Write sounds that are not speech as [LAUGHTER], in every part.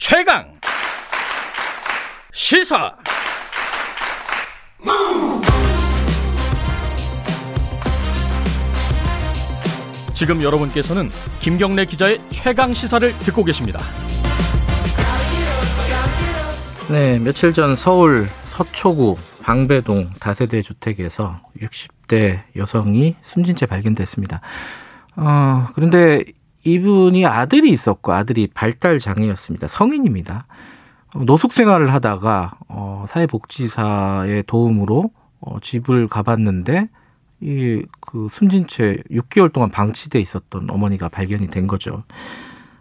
최강 시사 지금 여러분께서는 김경래 기자의 최강 시사를 듣고 계십니다. 네, 며칠 전 서울 서초구 방배동 다세대 주택에서 60대 여성이 숨진 채 발견됐습니다. 어, 그런데 이분이 아들이 있었고 아들이 발달 장애였습니다. 성인입니다. 노숙 생활을 하다가 어, 사회복지사의 도움으로 어, 집을 가봤는데 이 그 숨진 채 6개월 동안 방치돼 있었던 어머니가 발견이 된 거죠.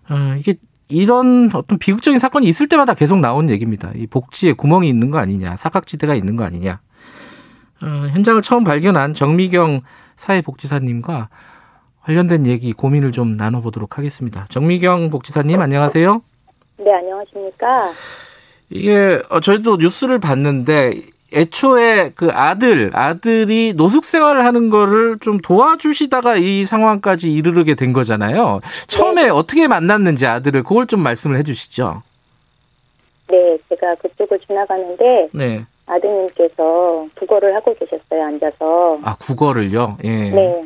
어, 이게 이런 어떤 비극적인 사건이 있을 때마다 계속 나오는 얘기입니다. 이 복지에 구멍이 있는 거 아니냐, 사각지대가 있는 거 아니냐. 어, 현장을 처음 발견한 정미경 사회복지사님과 관련된 얘기 고민을 좀 나눠보도록 하겠습니다. 정미경 복지사님 안녕하세요. 네 안녕하십니까. 이게 어, 저희도 뉴스를 봤는데 애초에 그 아들 아들이 노숙 생활을 하는 거를 좀 도와주시다가 이 상황까지 이르게 된 거잖아요. 처음에 네. 어떻게 만났는지 아들을 그걸 좀 말씀을 해주시죠. 네, 제가 그쪽을 지나가는데 네. 아드님께서 국어를 하고 계셨어요 앉아서. 아 국어를요? 예. 네.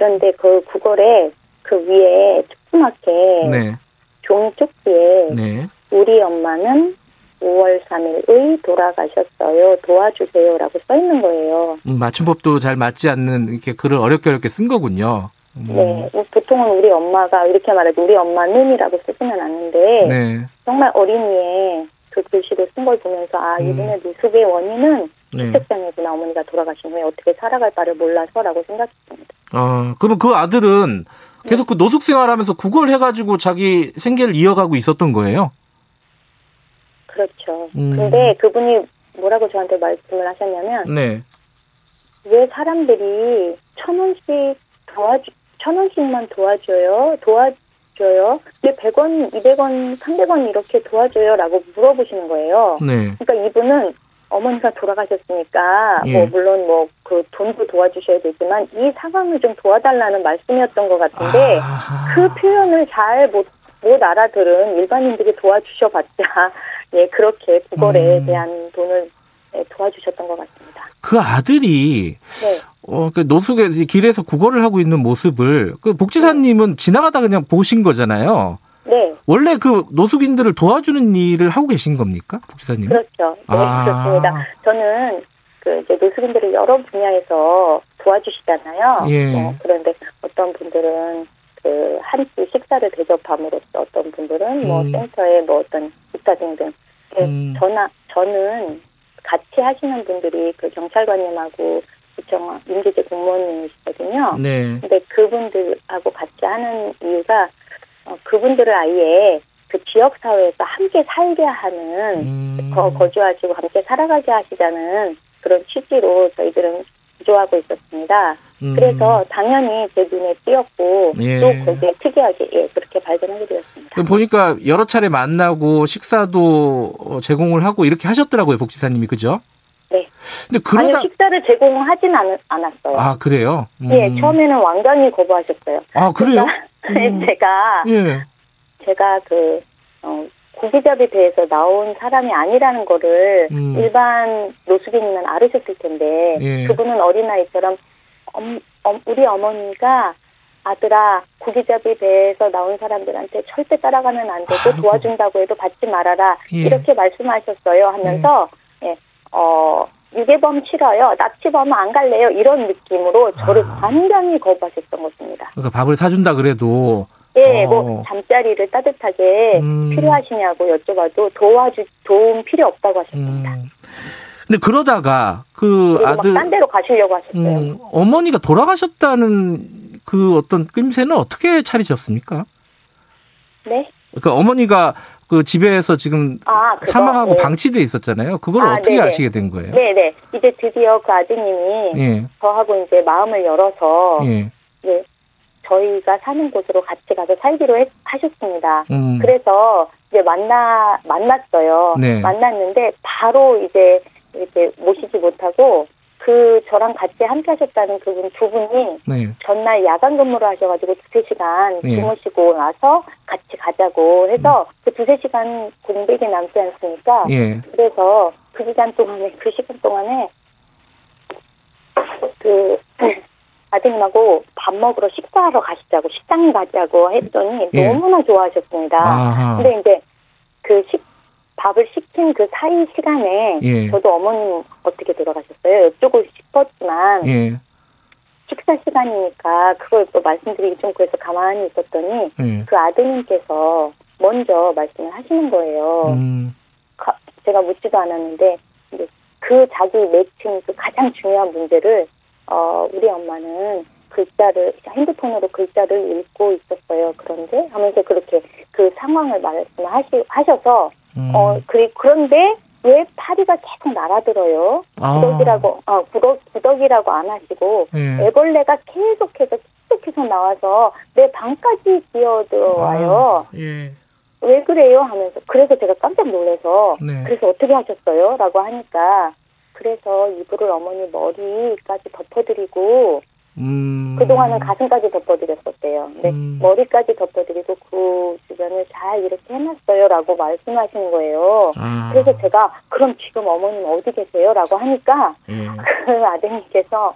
그런데 그 국어에 그 위에 조그맣게 네. 종이 쪽지에 네. 우리 엄마는 5월 3일의 돌아가셨어요. 도와주세요라고 써 있는 거예요. 음, 맞춤법도 잘 맞지 않는 이렇게 글을 어렵게 어렵게 쓴 거군요. 음. 네, 뭐 보통은 우리 엄마가 이렇게 말해도 우리 엄마는이라고 쓰지는 않는데 네. 정말 어린이의 그 글씨를 쓴걸 보면서 아 음. 이분의 누숙의 원인은 네. 어머니가 돌아가신 후에 어떻게 살아갈 바를 몰라서라고 생각했습니다. 아 그럼 그 아들은 계속 그 노숙 생활하면서 국어를 해가지고 자기 생계를 이어가고 있었던 거예요? 그렇죠. 음. 근데 그분이 뭐라고 저한테 말씀을 하셨냐면 네. 왜 사람들이 천 원씩 도와주 천 원씩만 도와줘요 도와줘요 왜 100원, 200원, 300원 이렇게 도와줘요라고 물어보시는 거예요. 네. 그러니까 이분은 어머니가 돌아가셨으니까 예. 뭐 물론 뭐 그 돈도 도와주셔야 되지만 이 상황을 좀 도와달라는 말씀이었던 것 같은데 아. 그 표현을 잘못 못 알아들은 일반인들이 도와주셔봤자 [LAUGHS] 예 그렇게 구걸에 음. 대한 돈을 예, 도와주셨던 것 같습니다. 그 아들이 네. 어, 그 노숙에 길에서 구걸을 하고 있는 모습을 그 복지사님은 네. 지나가다 그냥 보신 거잖아요. 네. 원래 그 노숙인들을 도와주는 일을 하고 계신 겁니까, 복지사님? 그렇죠. 네, 아. 그렇습니다. 저는 그 이제 노숙인들을 여러 분야에서 도와주시잖아요. 예. 어, 그런데 어떤 분들은 그 한 끼 식사를 대접함으로써 어떤 분들은 뭐 음. 센터에 뭐 어떤 기타 등등. 음. 저나 저는 같이 하시는 분들이 그 경찰관님하고 구청 민주제 공무원님이시거든요. 네. 근데 그분들하고 같이 하는 이유가 어, 그분들을 아예 그 지역 사회에서 함께 살게 하는 음. 거, 거주하시고 함께 살아가게 하시자는 그런 취지로 저희들은 기조하고 있었습니다. 음. 그래서 당연히 제 눈에 띄었고 예. 또 거기에 특이하게 예, 그렇게 발견하게 되었습니다. 보니까 여러 차례 만나고 식사도 어, 제공을 하고 이렇게 하셨더라고요, 복지사님이 그죠? 네. 근데 그러다 아니, 식사를 제공하진 않, 않았어요. 아 그래요? 음. 예, 처음에는 완전히 거부하셨어요. 아 그래요? 음. [LAUGHS] 제가 예. 제가 그 어, 고기잡이 배에서 나온 사람이 아니라는 거를 음. 일반 노숙인이면 알으셨을 텐데 예. 그분은 어린아이처럼 엄, 엄, 우리 어머니가 아들아 고기잡이 배에서 나온 사람들한테 절대 따라가면 안 되고. 도와준다고 해도 받지 말아라 예. 이렇게 말씀하셨어요 하면서 예. 예. 어 유괴범 싫어요 납치범은 안 갈래요 이런 느낌으로 저를 아. 완전히 거부하셨던 것입니다. 그러니까 밥을 사준다 그래도 예, 뭐 어. 뭐 잠자리를 따뜻하게 음. 필요하시냐고 여쭤봐도 도와주 도움 필요 없다고 하셨습니다. 음. 근데 그러다가 그 아들 딴 데로 가시려고 하셨어요. 음, 어머니가 돌아가셨다는 그 어떤 낌새는 어떻게 차리셨습니까? 네. 그러니까 어머니가 그 집에서 지금 아, 사망하고 네. 방치돼 있었잖아요. 그걸 아, 어떻게 네네. 아시게 된 거예요? 네네. 이제 드디어 그 아드님이 예. 저하고 이제 마음을 열어서 예. 예. 저희가 사는 곳으로 같이 가서 살기로 했, 하셨습니다. 음. 그래서 이제 만나 만났어요. 네. 만났는데 바로 이제 이렇게 모시지 못하고 그 저랑 같이 함께 하셨다는 그분 두 분이 네. 전날 야간 근무를 하셔가지고 두세 시간 네. 주무시고 나서 같이 가자고 해서 음. 그 두세 시간 공백이 남지 않습니까? 예. 그래서 그 시간 동안에 그 시간 동안에 그 [CLEARS THROAT] 아드님하고 밥 먹으러 식사하러 가시자고 식당 가자고 했더니 예. 너무나 좋아하셨습니다. 아하. 근데 이제 그 식, 밥을 시킨 그 사이 시간에 예. 저도 어머님 어떻게 돌아가셨어요? 여쭈고 싶었지만 예. 식사 시간이니까 그걸 또 말씀드리기 좀 그래서 가만히 있었더니 예. 그 아드님께서 먼저 말씀을 하시는 거예요. 음. 가, 제가 묻지도 않았는데 그 자기 매칭 그 가장 중요한 문제를 어 우리 엄마는 글자를 핸드폰으로 글자를 읽고 있었어요. 그런데 하면서 그렇게 그 상황을 말씀하시 하셔서 음. 어 그리 그런데 왜 파리가 계속 날아들어요? 아. 구덕이라고 어 구덕 구덕이라고 안 하시고 예. 애벌레가 계속해서 계속해서 나와서 내 방까지 기어들어와요. 아, 예. 왜 그래요? 하면서 그래서 제가 깜짝 놀라서 네. 그래서 어떻게 하셨어요? 라고 하니까 그래서 이불을 어머니 머리까지 덮어드리고 음. 그동안은 가슴까지 덮어드렸었대요. 근데 음. 머리까지 덮어드리고 그 주변을 잘 이렇게 해놨어요. 라고 말씀하시는 거예요. 아. 그래서 제가 그럼 지금 어머님 어디 계세요? 라고 하니까 음. [LAUGHS] 그 아드님께서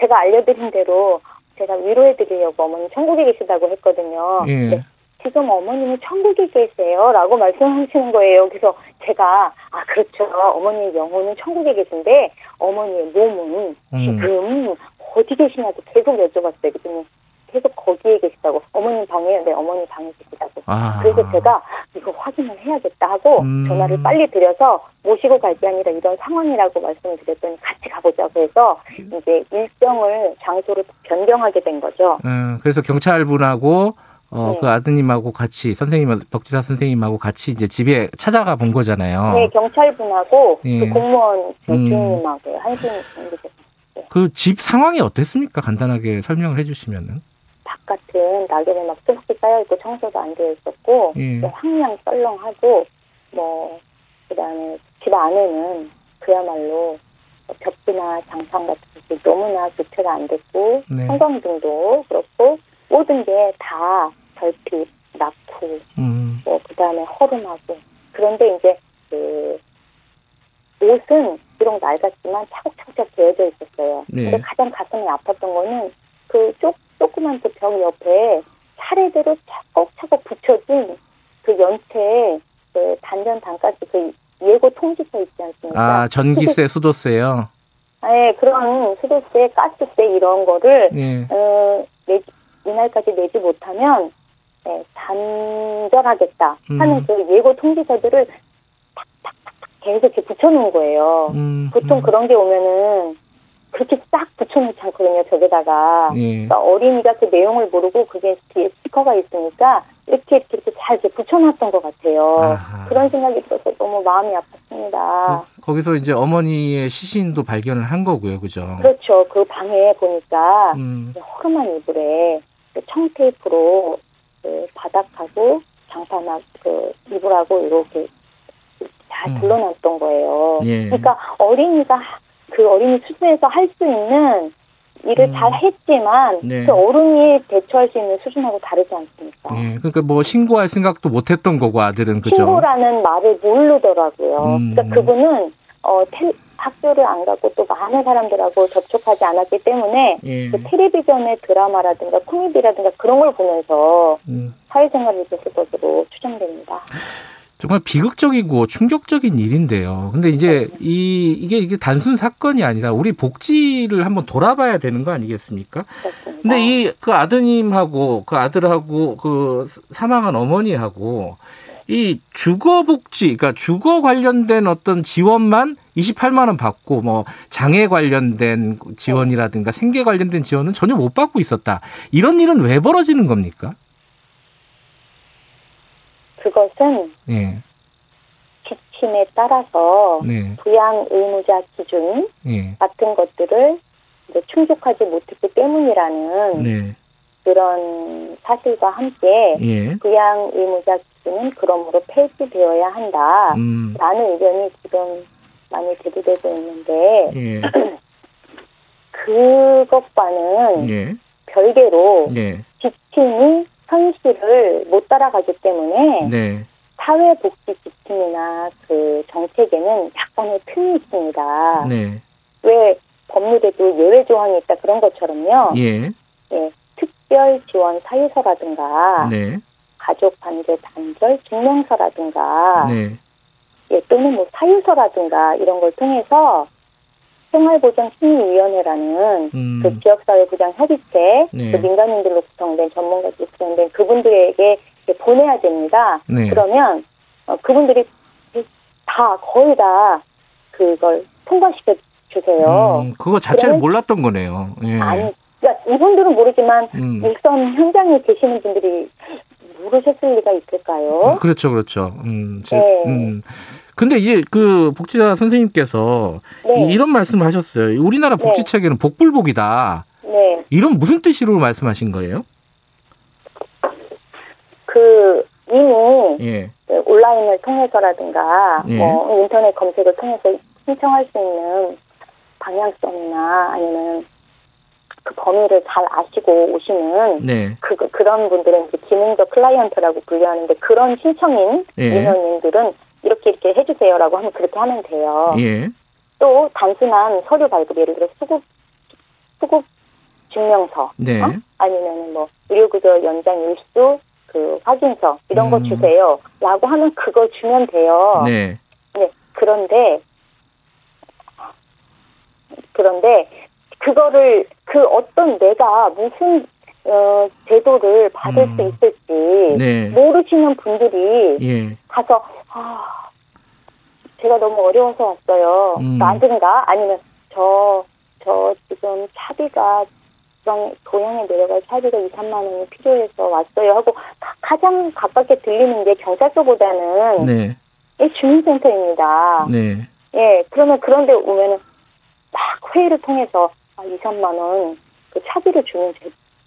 제가 알려드린 대로 제가 위로해드리려고 어머니 천국에 계시다고 했거든요. 예. 지금 어머님은 천국에 계세요. 라고 말씀하시는 거예요. 그래서 제가, 아, 그렇죠. 어머니의 영혼은 천국에 계신데, 어머니의 몸은 음. 지금 어디 계시냐고 계속 여쭤봤어요. 그랬더니 계속 거기에 계시다고. 어머님 방에, 네, 어머니 방에 계시다고. 아. 그래서 제가 이거 확인을 해야겠다 하고 음. 전화를 빨리 드려서 모시고 갈 게 아니라 이런 상황이라고 말씀을 드렸더니 같이 가보자고 해서 이제 일정을, 장소를 변경하게 된 거죠. 음, 그래서 경찰분하고 어, 네. 그 아드님하고 같이 선생님, 덕지사 선생님하고 같이 이제 집에 찾아가 본 거잖아요. 네, 경찰분하고 예. 그 공무원 주임님하고 음. 한분 그집 상황이 어땠습니까? 간단하게 설명을 해주시면은. 바깥은 낙엽에 막 수북히 쌓여 있고 청소도 안 되어 있었고 예. 황량 썰렁하고 뭐 그다음에 집 안에는 그야말로 벽지나 장판 같은 게 너무나 교체가 안 됐고 네. 형광등도 그렇고 모든 게 다 결핍, 낙후, 음. 뭐 그다음에 허름하고 그런데 이제 그 옷은 비록 낡았지만 차곡차곡 되어져 있었어요. 네. 근데 가장 가슴이 아팠던 거는 그 쪼, 조그만 그벽 옆에 차례대로 차곡차곡 붙여진 그 연체에 그 단전 단가스 그 예고 통지서 있지 않습니까? 아 전기세, 수도세요. 네, 그런 수도세, 가스세 이런 거를 네. 어, 내지, 이날까지 내지 못하면 네, 단절하겠다 하는 음. 그 예고 통지서들을 계속 이렇게 붙여놓은 거예요. 음, 보통 음. 그런 게 오면은 그렇게 싹 붙여놓지 않거든요, 벽에다가. 예. 그러니까 어린이가 그 내용을 모르고 그게 뒤에 스티커가 있으니까 이렇게 이렇게, 이렇게 잘 이렇게 붙여놨던 것 같아요. 아하. 그런 생각이 들어서 너무 마음이 아팠습니다. 그, 거기서 이제 어머니의 시신도 발견을 한 거고요, 그죠? 그렇죠. 그 방에 보니까 음. 허름한 이불에 그 청테이프로 그 바닥하고 장판하고 그 이불하고 이렇게 다 음. 둘러놨던 거예요. 예. 그러니까 어린이가 그 어린이 수준에서 할 수 있는 일을 음. 잘 했지만 네. 그 어른이 대처할 수 있는 수준하고 다르지 않습니까? 예. 그러니까 뭐 신고할 생각도 못했던 거고 아들은 그죠? 신고라는 말을 모르더라고요. 음. 그러니까 그분은 어 텔, 학교를 안 가고 또 많은 사람들하고 접촉하지 않았기 때문에 예. 그 텔레비전의 드라마라든가 코미디라든가 그런 걸 보면서 음. 사회생활을 했을 것으로 추정됩니다. 정말 비극적이고 충격적인 일인데요. 근데 이제 이 이게 이게 단순 사건이 아니라 우리 복지를 한번 돌아봐야 되는 거 아니겠습니까? 그렇습니다. 근데 이 그 아드님하고 그 아들하고 그 사망한 어머니하고 이 주거 복지, 그러니까 주거 관련된 어떤 지원만 28만 원 받고 뭐 장애 관련된 지원이라든가 생계 관련된 지원은 전혀 못 받고 있었다. 이런 일은 왜 벌어지는 겁니까? 그것은 예. 지침에 따라서 네. 부양 의무자 기준 예. 같은 것들을 이제 충족하지 못했기 때문이라는 네. 그런 사실과 함께 예. 부양 의무자 기준은 그러므로 폐지되어야 한다라는 음. 의견이 지금 많이 대두되고 있는데 예. [CLEARS THROAT] 그것과는 예. 별개로 예. 지침이 현실을 못 따라가기 때문에 네. 사회복지 지침이나 그 정책에는 약간의 틈이 있습니다. 네. 왜 법률에도 예외 조항이 있다 그런 것처럼요. 예. 예. 특별 지원 사유서라든가 네. 가족 관계 단절 증명서라든가 네. 예, 또는 뭐 사유서라든가 이런 걸 통해서 생활보장심의위원회라는 음. 그 지역사회보장 협의체 네. 그 민간인들로 구성된 전문가들로 구성된 그분들에게 보내야 됩니다. 네. 그러면 어, 그분들이 다 거의 다 그걸 통과시켜 주세요. 음, 그거 자체를 몰랐던 거네요. 예. 아니, 그러니까 이분들은 모르지만 음. 일선 현장에 계시는 분들이 모르셨을 리가 있을까요? 음, 그렇죠, 그렇죠. 음, 제, 네. 음. 근데 이게 그 복지사 선생님께서 네. 이런 말씀을 하셨어요. 우리나라 네. 복지 체계는 네. 복불복이다. 네. 이런 무슨 뜻으로 말씀하신 거예요? 그 이미 예. 그 온라인을 통해서라든가 예. 뭐 인터넷 검색을 통해서 신청할 수 있는 방향성이나 아니면 그 범위를 잘 아시고 오시는 네. 그 그런 분들은 이제 기능적 클라이언트라고 분류하는데 그런 신청인 예. 민원인들은 이렇게 이렇게 해주세요라고 하면 그렇게 하면 돼요. 예. 또 단순한 서류 발급 예를 들어 수급 수급 증명서 네. 어? 아니면 뭐 의료구조 연장 일수 그 확인서 이런 음. 거 주세요라고 하면 그거 주면 돼요. 네. 네. 그런데 그런데 그거를 그 어떤 내가 무슨 어, 제도를 받을 음. 수 있을지 네. 모르시는 분들이 예. 가서 아 제가 너무 어려워서 왔어요. 음. 라든가 아니면 저저 지금 차비가 지방 고향에 내려갈 차비가 2, 3만 원이 필요해서 왔어요 하고 가, 장 가깝게 들리는 게 경찰서보다는 네. 이 주민센터입니다. 네. 예, 그러면 그런데 오면은 막 회의를 통해서 아, 2, 3만 원 그 차비를 주는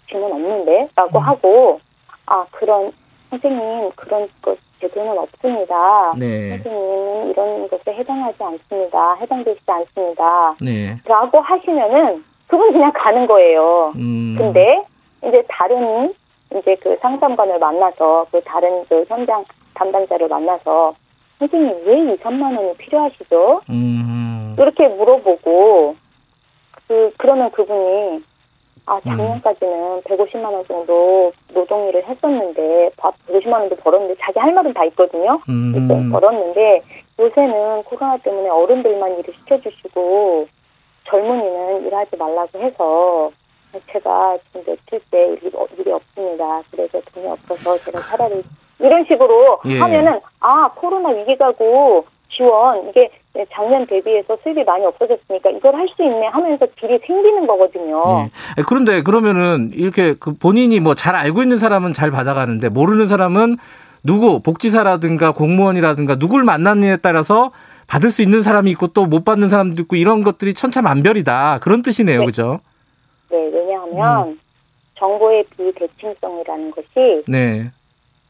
제도는 없는데 라고 음. 하고 아 그런 선생님 그런 것 제도는 없습니다. 네. 선생님은 이런 것에 해당하지 않습니다. 해당되지 않습니다. 네. 라고 하시면은 그분 그냥 가는 거예요. 음. 근데 이제 다른 이제 그 상담관을 만나서 그 다른 그 현장 담당자를 만나서 선생님 왜 2, 3만 원이 필요하시죠? 음. 이렇게 물어보고 그 그러면 그분이 아 작년까지는 음. 150만 원 정도 노동일을 했었는데 150만 원도 벌었는데 자기 할 말은 다 있거든요. 음. 이제 벌었는데 요새는 코로나 때문에 어른들만 일을 시켜주시고 젊은이는 일하지 말라고 해서 제가 지금 며칠 째 일이, 일이 없습니다. 그래서 돈이 없어서 제가 차라리 이런 식으로 예. 하면은 아 코로나 위기 가고 지원 이게 작년 대비해서 수입이 많이 없어졌으니까 이걸 할 수 있네 하면서 딜이 생기는 거거든요. 네. 그런데 그러면은 이렇게 그 본인이 뭐 잘 알고 있는 사람은 잘 받아가는데 모르는 사람은 누구 복지사라든가 공무원이라든가 누굴 만났느냐에 따라서 받을 수 있는 사람이 있고 또 못 받는 사람도 있고 이런 것들이 천차만별이다 그런 뜻이네요, 네. 그죠? 네, 왜냐하면 음. 정보의 비대칭성이라는 것이 네.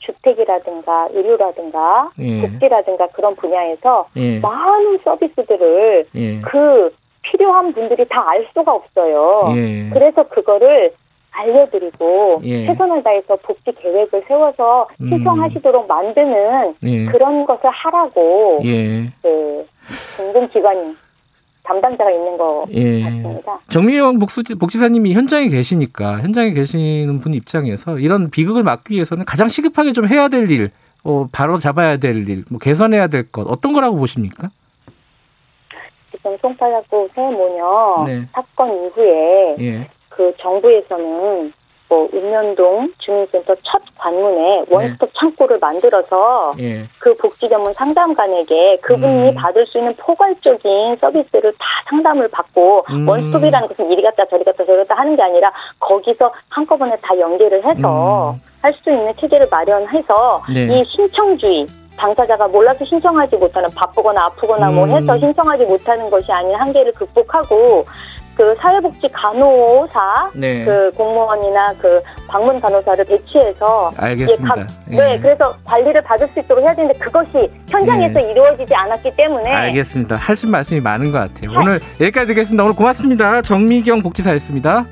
주택이라든가 의료라든가 예. 복지라든가 그런 분야에서 예. 많은 서비스들을 예. 그 필요한 분들이 다 알 수가 없어요. 예. 그래서 그거를 알려드리고 예. 최선을 다해서 복지 계획을 세워서 음. 신청하시도록 음. 만드는 예. 그런 것을 하라고 그 공공기관이 담당자가 있는 것 예. 같습니다. 정미영 복지 사님이 현장에 계시니까 현장에 계시는 분 입장에서 이런 비극을 막기 위해서는 가장 시급하게 좀 해야 될 일, 어, 바로 잡아야 될 일, 뭐 개선해야 될 것 어떤 거라고 보십니까? 지금 송파구 새모녀 네. 사건 이후에 예. 그 정부에서는 뭐 읍면동 주민센터 첫 관문에 원스톱 네. 창구를 만들어서 예. 그 복지 전문 상담관에게 그분이 음. 받을 수 있는 포괄적인 서비스를 다 상담을 받고 음. 원스톱이라는 것은 이리 갔다 저리 갔다 저리 갔다 하는 게 아니라 거기서 한꺼번에 다 연계를 해서 음. 할수 있는 체계를 마련해서 네. 이 신청주의 당사자가 몰라서 신청하지 못하는 바쁘거나 아프거나 뭐 음. 뭐 해서 신청하지 못하는 것이 아닌 한계를 극복하고 그 사회복지 간호사 네. 그 공무원이나 그 방문 간호사를 배치해서 알겠습니다. 각, 예. 네, 그래서 관리를 받을 수 있도록 해야 되는데 그것이 현장에서 예. 이루어지지 않았기 때문에 알겠습니다. 하신 말씀이 많은 것 같아요. 오늘 여기까지 듣겠습니다. 오늘 고맙습니다. 정미경 복지사였습니다.